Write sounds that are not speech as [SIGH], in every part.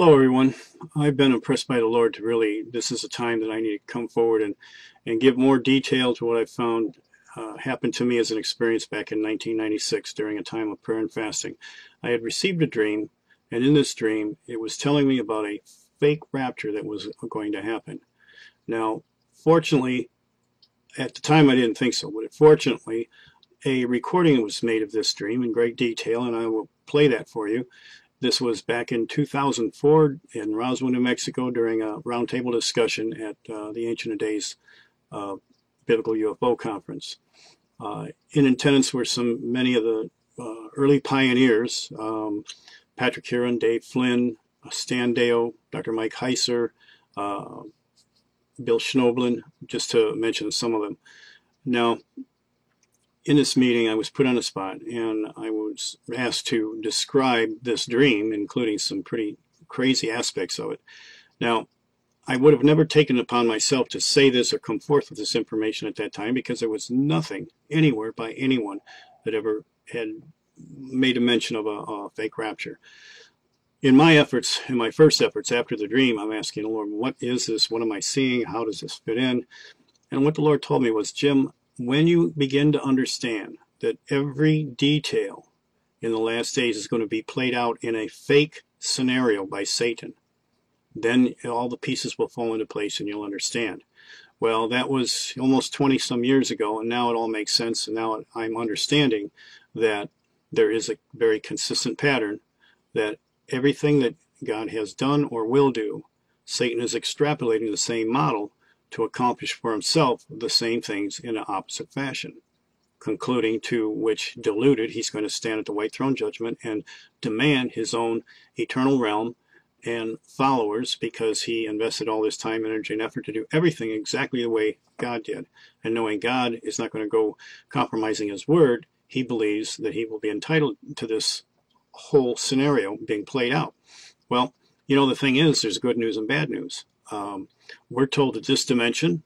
Hello, everyone. I've been impressed by the Lord to really, this is a time that I need to come forward and, and give more detail to what I found uh, happened to me as an experience back in 1996 during a time of prayer and fasting. I had received a dream, and in this dream, it was telling me about a fake rapture that was going to happen. Now, fortunately, at the time I didn't think so, but fortunately, a recording was made of this dream in great detail, and I will play that for you. This was back in 2004 in Roswell, New Mexico, during a roundtable discussion at uh, the Ancient of Days uh, Biblical UFO Conference. Uh, in attendance were some many of the uh, early pioneers: um, Patrick Heron, Dave Flynn, Stan Deyo, Dr. Mike Heiser, uh, Bill Schnoebelen, just to mention some of them. Now, in this meeting, I was put on the spot and I was asked to describe this dream, including some pretty crazy aspects of it. Now, I would have never taken it upon myself to say this or come forth with this information at that time because there was nothing anywhere by anyone that ever had made a mention of a, a fake rapture. In my efforts, in my first efforts after the dream, I'm asking the Lord, what is this? What am I seeing? How does this fit in? And what the Lord told me was, Jim, when you begin to understand that every detail in the last days is going to be played out in a fake scenario by Satan, then all the pieces will fall into place and you'll understand. Well, that was almost 20 some years ago, and now it all makes sense. And now I'm understanding that there is a very consistent pattern that everything that God has done or will do, Satan is extrapolating the same model to accomplish for himself the same things in an opposite fashion, concluding to which deluded he's going to stand at the white throne judgment and demand his own eternal realm and followers because he invested all this time, energy, and effort to do everything exactly the way God did. And knowing God is not going to go compromising his word, he believes that he will be entitled to this whole scenario being played out. Well, you know, the thing is, there's good news and bad news um, we're told that this dimension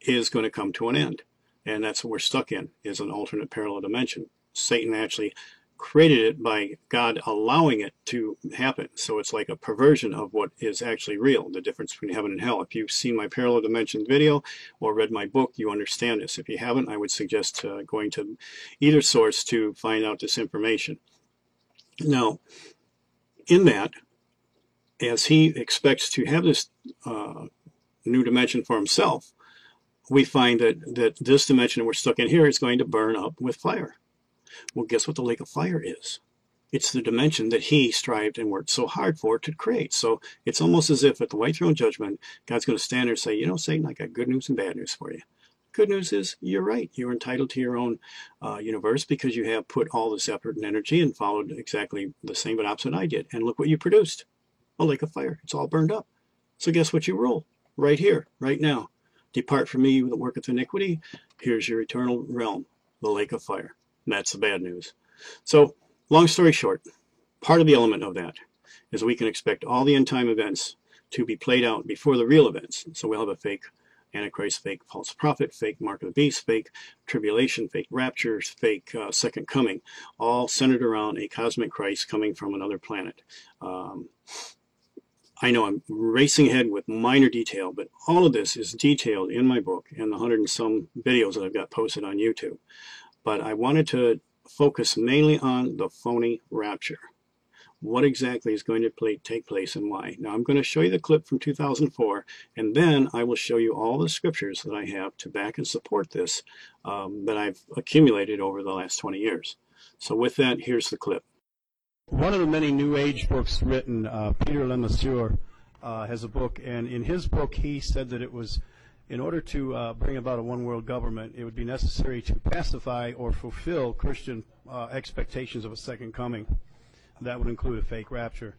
is going to come to an end. And that's what we're stuck in, is an alternate parallel dimension. Satan actually created it by God allowing it to happen. So it's like a perversion of what is actually real, the difference between heaven and hell. If you've seen my parallel dimension video or read my book, you understand this. If you haven't, I would suggest uh, going to either source to find out this information. Now, in that, as he expects to have this uh, new dimension for himself, we find that, that this dimension we're stuck in here is going to burn up with fire. Well, guess what the lake of fire is? It's the dimension that he strived and worked so hard for to create. So it's almost as if at the white throne judgment, God's going to stand there and say, you know, Satan, I got good news and bad news for you. Good news is you're right. You're entitled to your own uh, universe because you have put all this effort and energy and followed exactly the same but opposite I did. And look what you produced a lake of fire. It's all burned up. So guess what you rule? Right here, right now. Depart from me, that worketh iniquity. Here's your eternal realm, the lake of fire. And that's the bad news. So, long story short, part of the element of that is we can expect all the end time events to be played out before the real events. So we'll have a fake Antichrist, fake false prophet, fake mark of the beast, fake tribulation, fake rapture, fake uh, second coming, all centered around a cosmic Christ coming from another planet. Um, I know I'm racing ahead with minor detail, but all of this is detailed in my book and the hundred and some videos that I've got posted on YouTube. But I wanted to focus mainly on the phony rapture. What exactly is going to play, take place and why? Now I'm going to show you the clip from 2004 and then I will show you all the scriptures that I have to back and support this um, that I've accumulated over the last 20 years. So with that, here's the clip. One of the many New Age books written, uh, Peter Lemesurier, uh, has a book, and in his book he said that it was, in order to uh, bring about a one world government, it would be necessary to pacify or fulfill Christian uh, expectations of a second coming. That would include a fake rapture.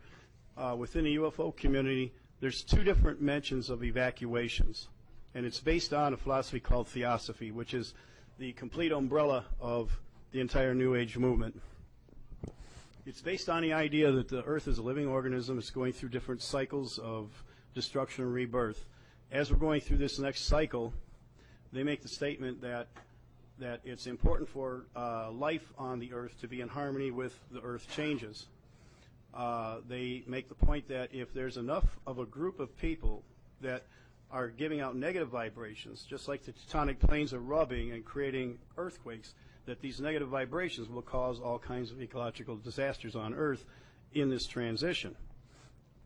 Uh, within the UFO community, there's two different mentions of evacuations, and it's based on a philosophy called theosophy, which is the complete umbrella of the entire New Age movement. It's based on the idea that the Earth is a living organism. It's going through different cycles of destruction and rebirth. As we're going through this next cycle, they make the statement that that it's important for uh, life on the Earth to be in harmony with the Earth changes. uh, they make the point that if there's enough of a group of people that are giving out negative vibrations, just like the tectonic planes are rubbing and creating earthquakes, that these negative vibrations will cause all kinds of ecological disasters on Earth in this transition.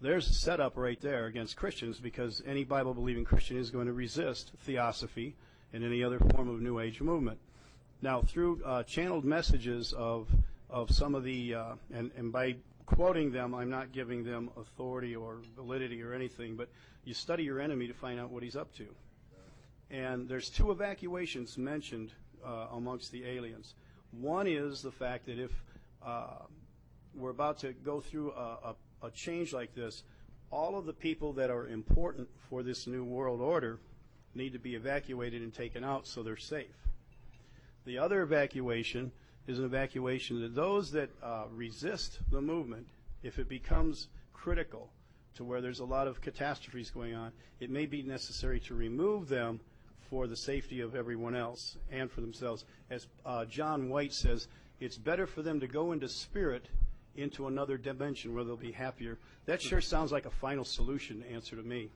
There's a setup right there against Christians because any Bible believing Christian is going to resist theosophy and any other form of New Age movement. Now, through uh, channeled messages of of some of the, uh, and, and by quoting them, I'm not giving them authority or validity or anything, but you study your enemy to find out what he's up to. And there's two evacuations mentioned uh, amongst the aliens. One is the fact that if uh, we're about to go through a, a, a change like this, all of the people that are important for this new world order need to be evacuated and taken out so they're safe. The other evacuation is an evacuation that those that uh, resist the movement, if it becomes critical to where there's a lot of catastrophes going on, it may be necessary to remove them for the safety of everyone else and for themselves. As uh, John White says, it's better for them to go into spirit into another dimension where they'll be happier. That sure sounds like a final solution answer to me.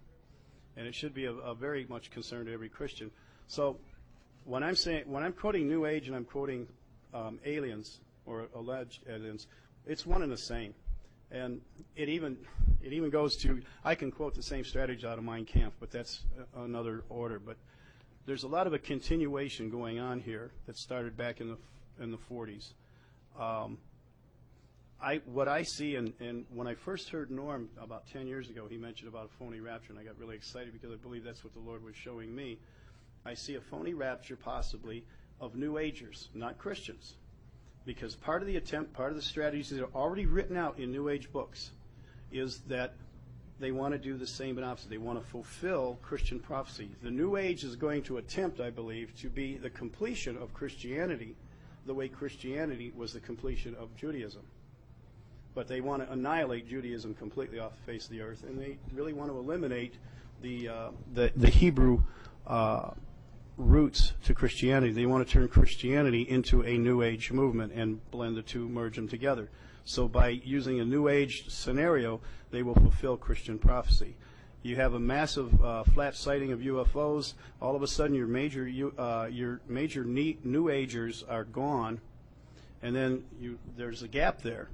And it should be a, a very much concern to every Christian. So when I'm saying when I'm quoting New Age and I'm quoting um, aliens or alleged aliens, it's one and the same. And it even it even goes to I can quote the same strategy out of Mein Kampf, but that's another order. But there's a lot of a continuation going on here that started back in the in the 40s. Um, I what I see, and, and when I first heard Norm about 10 years ago, he mentioned about a phony rapture, and I got really excited because I believe that's what the Lord was showing me. I see a phony rapture possibly of New Agers, not Christians. Because part of the attempt, part of the strategies that are already written out in New Age books is that they want to do the same opposite. They want to fulfill Christian prophecy. The New Age is going to attempt, I believe, to be the completion of Christianity the way Christianity was the completion of Judaism. But they want to annihilate Judaism completely off the face of the earth, and they really want to eliminate the, uh, the, the Hebrew uh, roots to Christianity. They want to turn Christianity into a New Age movement and blend the two, merge them together. So by using a New Age scenario, they will fulfill Christian prophecy. You have a massive uh, flat sighting of UFOs. All of a sudden, your major uh, your major New Agers are gone, and then you, there's a gap there.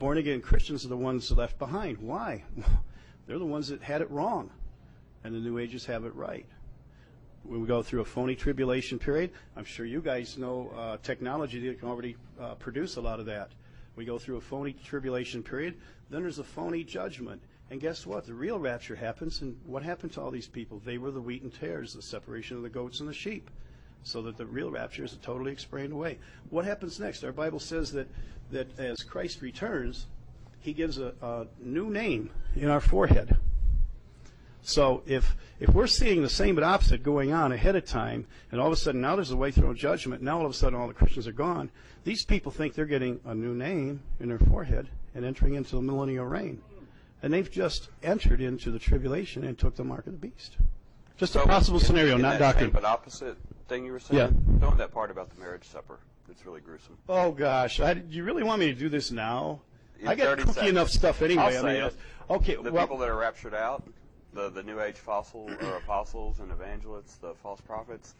Born again Christians are the ones left behind. Why? [LAUGHS] They're the ones that had it wrong, and the New Agers have it right when we go through a phony tribulation period. I'm sure you guys know uh, technology that can already uh, produce a lot of that. We go through a phony tribulation period, then there's a phony judgment. And guess what? The real rapture happens, and what happened to all these people? They were the wheat and tares, the separation of the goats and the sheep. So that the real rapture is totally explained away. What happens next? Our Bible says that, that as Christ returns, he gives a, a new name in our forehead. So if if we're seeing the same but opposite going on ahead of time, and all of a sudden now there's a way through judgment, now all of a sudden all the Christians are gone, these people think they're getting a new name in their forehead and entering into the millennial reign. And they've just entered into the tribulation and took the mark of the beast. Just a possible in- scenario, in not that same doctrine. but opposite thing you were saying. Yeah. Don't that part about the marriage supper. It's really gruesome. Oh gosh, I, you really want me to do this now? In I got cookie seconds. enough stuff anyway. I'll I mean, it. okay, The well, people that are raptured out, the the New Age fossil or apostles and evangelists, the false prophets.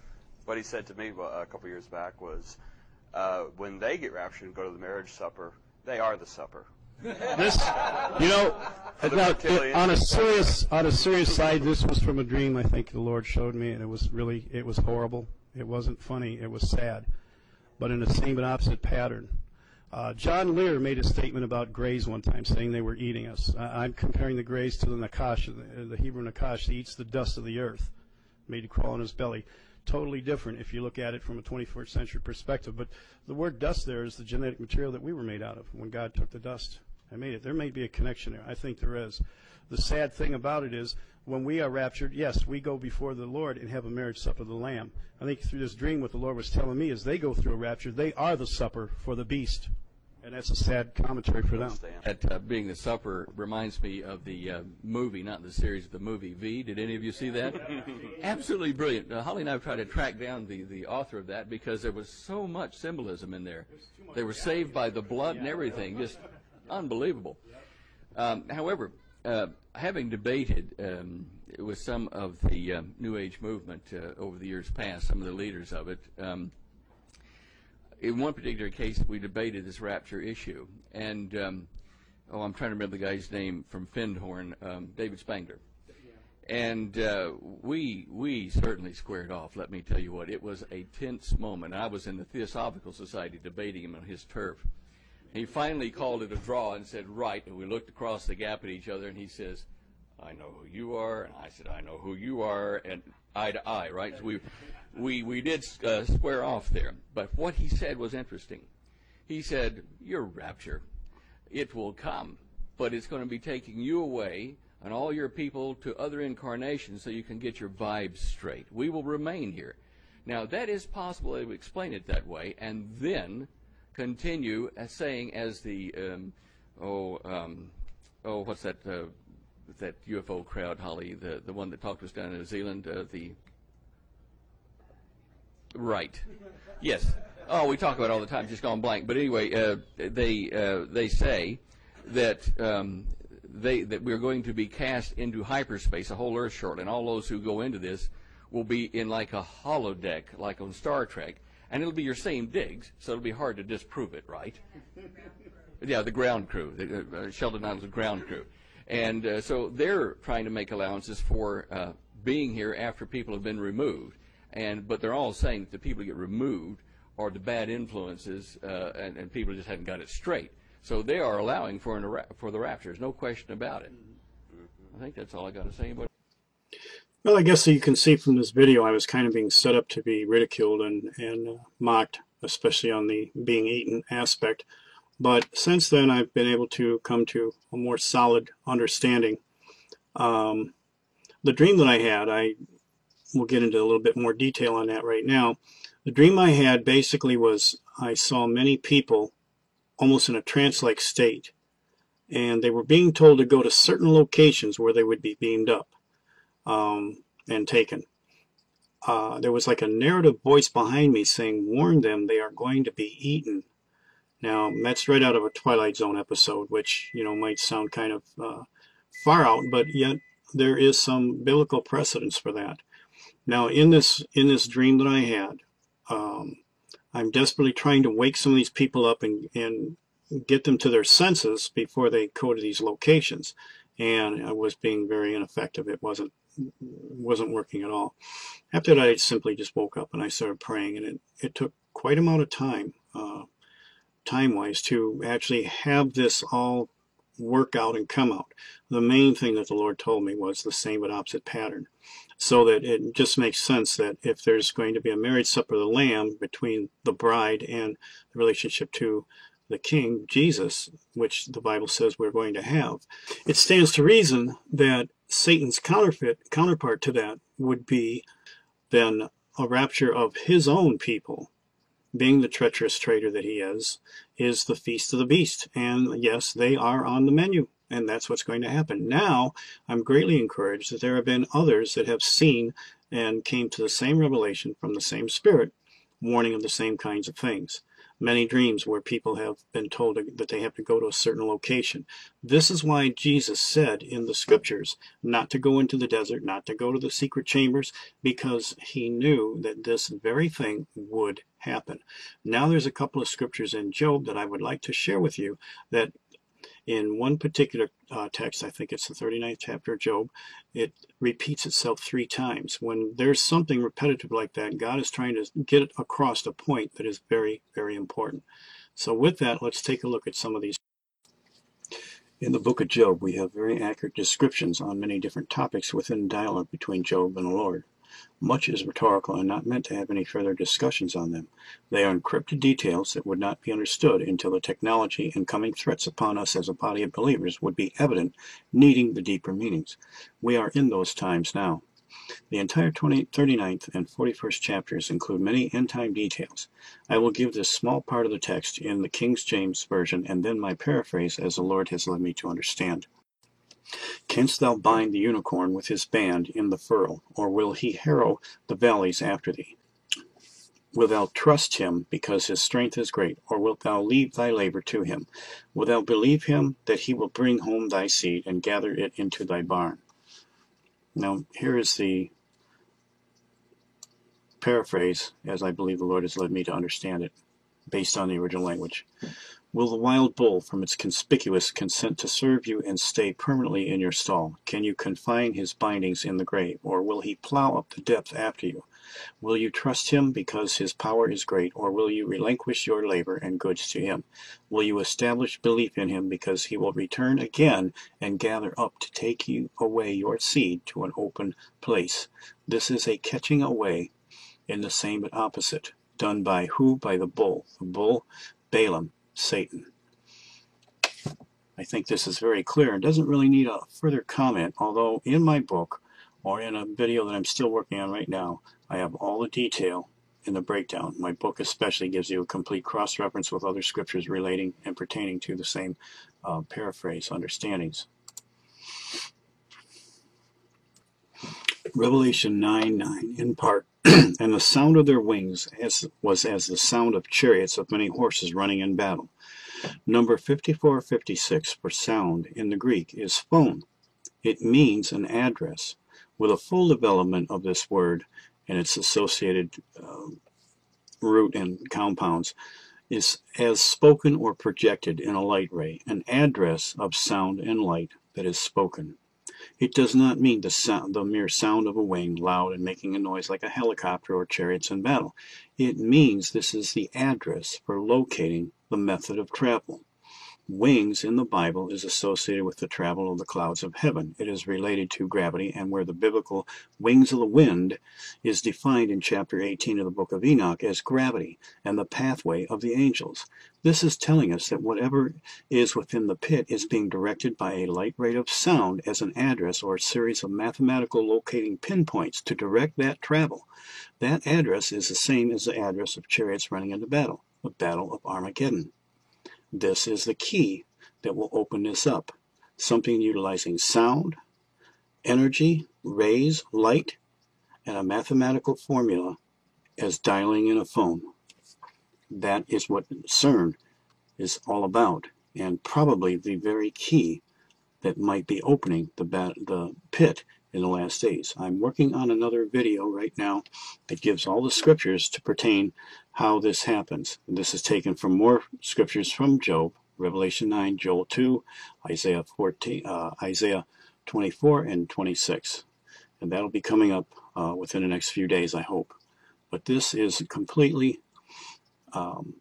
What he said to me uh, a couple years back was, uh, when they get raptured and go to the marriage supper, they are the supper. [LAUGHS] This, you know, now, on a serious on a serious side, this was from a dream. I think the Lord showed me, and it was really it was horrible. It wasn't funny. It was sad, but in the same but opposite pattern. Uh, John Lear made a statement about grays one time, saying they were eating us. I, I'm comparing the grays to the nakash, the, the Hebrew nakash that eats the dust of the earth, made to crawl in his belly. Totally different if you look at it from a 21st century perspective. But the word dust there is the genetic material that we were made out of when God took the dust and made it. There may be a connection there. I think there is. The sad thing about it is when we are raptured, yes, we go before the Lord and have a marriage supper of the Lamb. I think through this dream, what the Lord was telling me is they go through a rapture, they are the supper for the beast. And that's a sad commentary for them. That uh, being the supper reminds me of the uh, movie, not the series, the movie V. Did any of you see that? [LAUGHS] Absolutely brilliant. Uh, Holly and I have tried to track down the, the author of that because there was so much symbolism in there. They were saved by the blood and everything, just unbelievable. Um, however, uh, having debated um, with some of the um, New Age movement uh, over the years past, some of the leaders of it, um, in one particular case, we debated this rapture issue, and um, oh, I'm trying to remember the guy's name from Findhorn, um, David Spangler. And uh, we we certainly squared off. Let me tell you what, it was a tense moment. I was in the Theosophical Society debating him on his turf. He finally called it a draw and said, "Right." And we looked across the gap at each other, and he says, "I know who you are," and I said, "I know who you are," and eye to eye, right? So we we we did uh, square off there. But what he said was interesting. He said, "Your rapture, it will come, but it's going to be taking you away." and all your people to other incarnations so you can get your vibes straight. We will remain here. Now, that is possible to explain it that way and then continue saying, as the, um, oh, um, oh, what's that, uh, that UFO crowd, Holly, the, the one that talked to us down in New Zealand, uh, the, right. Yes. Oh, we talk about all the time, just gone blank. But anyway, uh, they, uh, they say that um, they, that we're going to be cast into hyperspace, a whole Earth shortly, and all those who go into this will be in like a holodeck, like on Star Trek, and it'll be your same digs, so it'll be hard to disprove it, right? yeah, the ground crew, the, uh, Sheldan Nidle's ground crew, and uh, so they're trying to make allowances for uh, being here after people have been removed, and but they're all saying that the people who get removed are the bad influences, uh, and, and people just haven't got it straight. So they are allowing for an, for the rapture. There's no question about it. I think that's all I got to say it. Well, I guess you can see from this video, I was kind of being set up to be ridiculed and, and uh, mocked, especially on the being eaten aspect. But since then, I've been able to come to a more solid understanding. Um, the dream that I had, I will get into a little bit more detail on that right now. The dream I had basically was I saw many people almost in a trance-like state. And they were being told to go to certain locations where they would be beamed up um, and taken. Uh, there was like a narrative voice behind me saying, warn them they are going to be eaten. Now, that's right out of a Twilight Zone episode, which, you know, might sound kind of uh, far out, but yet there is some biblical precedence for that. Now, in this in this dream that I had, um, I'm desperately trying to wake some of these people up and, and get them to their senses before they go to these locations. And I was being very ineffective. It wasn't wasn't working at all. After that, I simply just woke up and I started praying, and it, it took quite a amount of time, uh, time-wise, to actually have this all work out and come out. The main thing that the Lord told me was the same but opposite pattern so that it just makes sense that if there's going to be a marriage supper of the Lamb between the bride and the relationship to the King, Jesus, which the Bible says we're going to have, it stands to reason that Satan's counterfeit counterpart to that would be then a rapture of his own people, being the treacherous traitor that he is, is the feast of the beast. And yes, they are on the menu and that's what's going to happen. Now, I'm greatly encouraged that there have been others that have seen and came to the same revelation from the same Spirit, warning of the same kinds of things. Many dreams where people have been told that they have to go to a certain location. This is why Jesus said in the scriptures not to go into the desert, not to go to the secret chambers, because he knew that this very thing would happen. Now there's a couple of scriptures in Job that I would like to share with you that in one particular uh, text, I think it's the 39th chapter of Job, it repeats itself three times. When there's something repetitive like that, God is trying to get across a point that is very, very important. So with that, let's take a look at some of these. In the book of Job, we have very accurate descriptions on many different topics within dialogue between Job and the Lord. Much is rhetorical and not meant to have any further discussions on them. They are encrypted details that would not be understood until the technology and coming threats upon us as a body of believers would be evident, needing the deeper meanings. We are in those times now. The entire 20, 39th and 41st chapters include many end-time details. I will give this small part of the text in the King James Version and then my paraphrase as the Lord has led me to understand. Canst thou bind the unicorn with his band in the furrow, or will he harrow the valleys after thee? Wilt thou trust him because his strength is great, or wilt thou leave thy labor to him? Wilt thou believe him that he will bring home thy seed and gather it into thy barn? Now, here is the paraphrase, as I believe the Lord has led me to understand it, based on the original language. Will the wild bull, from its conspicuous, consent to serve you and stay permanently in your stall? Can you confine his bindings in the grave, or will he plow up the depth after you? Will you trust him because his power is great, or will you relinquish your labor and goods to him? Will you establish belief in him because he will return again and gather up to take you away your seed to an open place? This is a catching away in the same but opposite, done by who? By the bull. The bull, Balaam, Satan. I think this is very clear and doesn't really need a further comment, although in my book or in a video that I'm still working on right now, I have all the detail in the breakdown. My book especially gives you a complete cross-reference with other scriptures relating and pertaining to the same uh, paraphrase understandings. Revelation 9 9, in part, [CLEARS THROAT] and the sound of their wings as, was as the sound of chariots of many horses running in battle. Number 5456 for sound in the Greek is phone. It means an address. With a full development of this word and its associated uh, root and compounds, is as spoken or projected in a light ray, an address of sound and light that is spoken. It does not mean the sound, the mere sound of a wing, loud and making a noise like a helicopter or chariots in battle. It means this is the address for locating the method of travel. Wings in the Bible is associated with the travel of the clouds of heaven. It is related to gravity, and where the biblical wings of the wind is defined in chapter 18 of the book of Enoch as gravity and the pathway of the angels. This is telling us that whatever is within the pit is being directed by a light rate of sound as an address or a series of mathematical locating pinpoints to direct that travel. That address is the same as the address of chariots running into battle, the Battle of Armageddon. This is the key that will open this up. Something utilizing sound, energy, rays, light, and a mathematical formula as dialing in a phone. That is what CERN is all about, and probably the very key that might be opening the, the pit in the last days. I'm working on another video right now that gives all the scriptures to pertain how this happens. And this is taken from more scriptures from Job, Revelation 9, Joel 2, Isaiah 14, uh, Isaiah 24, and 26. And that'll be coming up uh, within the next few days, I hope. But this is completely um,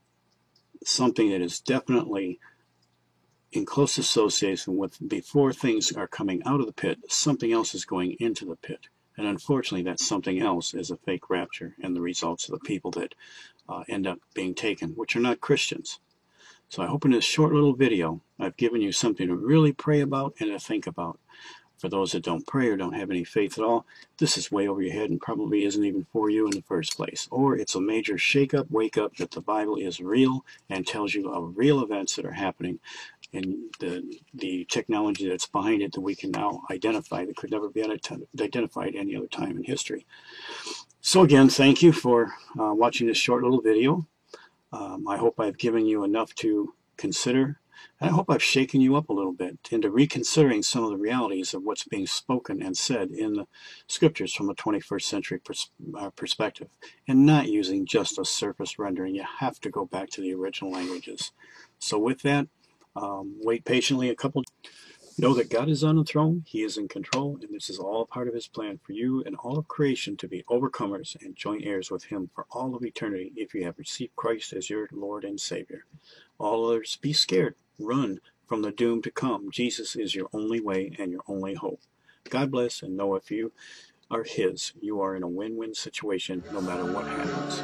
something that is definitely in close association with before things are coming out of the pit, something else is going into the pit. And unfortunately, that something else is a fake rapture and the results of the people that uh, end up being taken, which are not Christians. So I hope in this short little video, I've given you something to really pray about and to think about. For those that don't pray or don't have any faith at all, this is way over your head and probably isn't even for you in the first place. Or it's a major shake up, wake up that the Bible is real and tells you of real events that are happening and the the technology that's behind it that we can now identify that could never be identified any other time in history. So again, thank you for uh, watching this short little video. Um, I hope I've given you enough to consider. I hope I've shaken you up a little bit into reconsidering some of the realities of what's being spoken and said in the scriptures from a 21st century pers uh, perspective and not using just a surface rendering. You have to go back to the original languages. So with that, um, wait patiently a couple. Know that God is on the throne, He is in control, and this is all part of His plan for you and all of creation to be overcomers and joint heirs with Him for all of eternity if you have received Christ as your Lord and Savior. All others, be scared, run from the doom to come. Jesus is your only way and your only hope. God bless, and know if you are His, you are in a win win situation no matter what happens.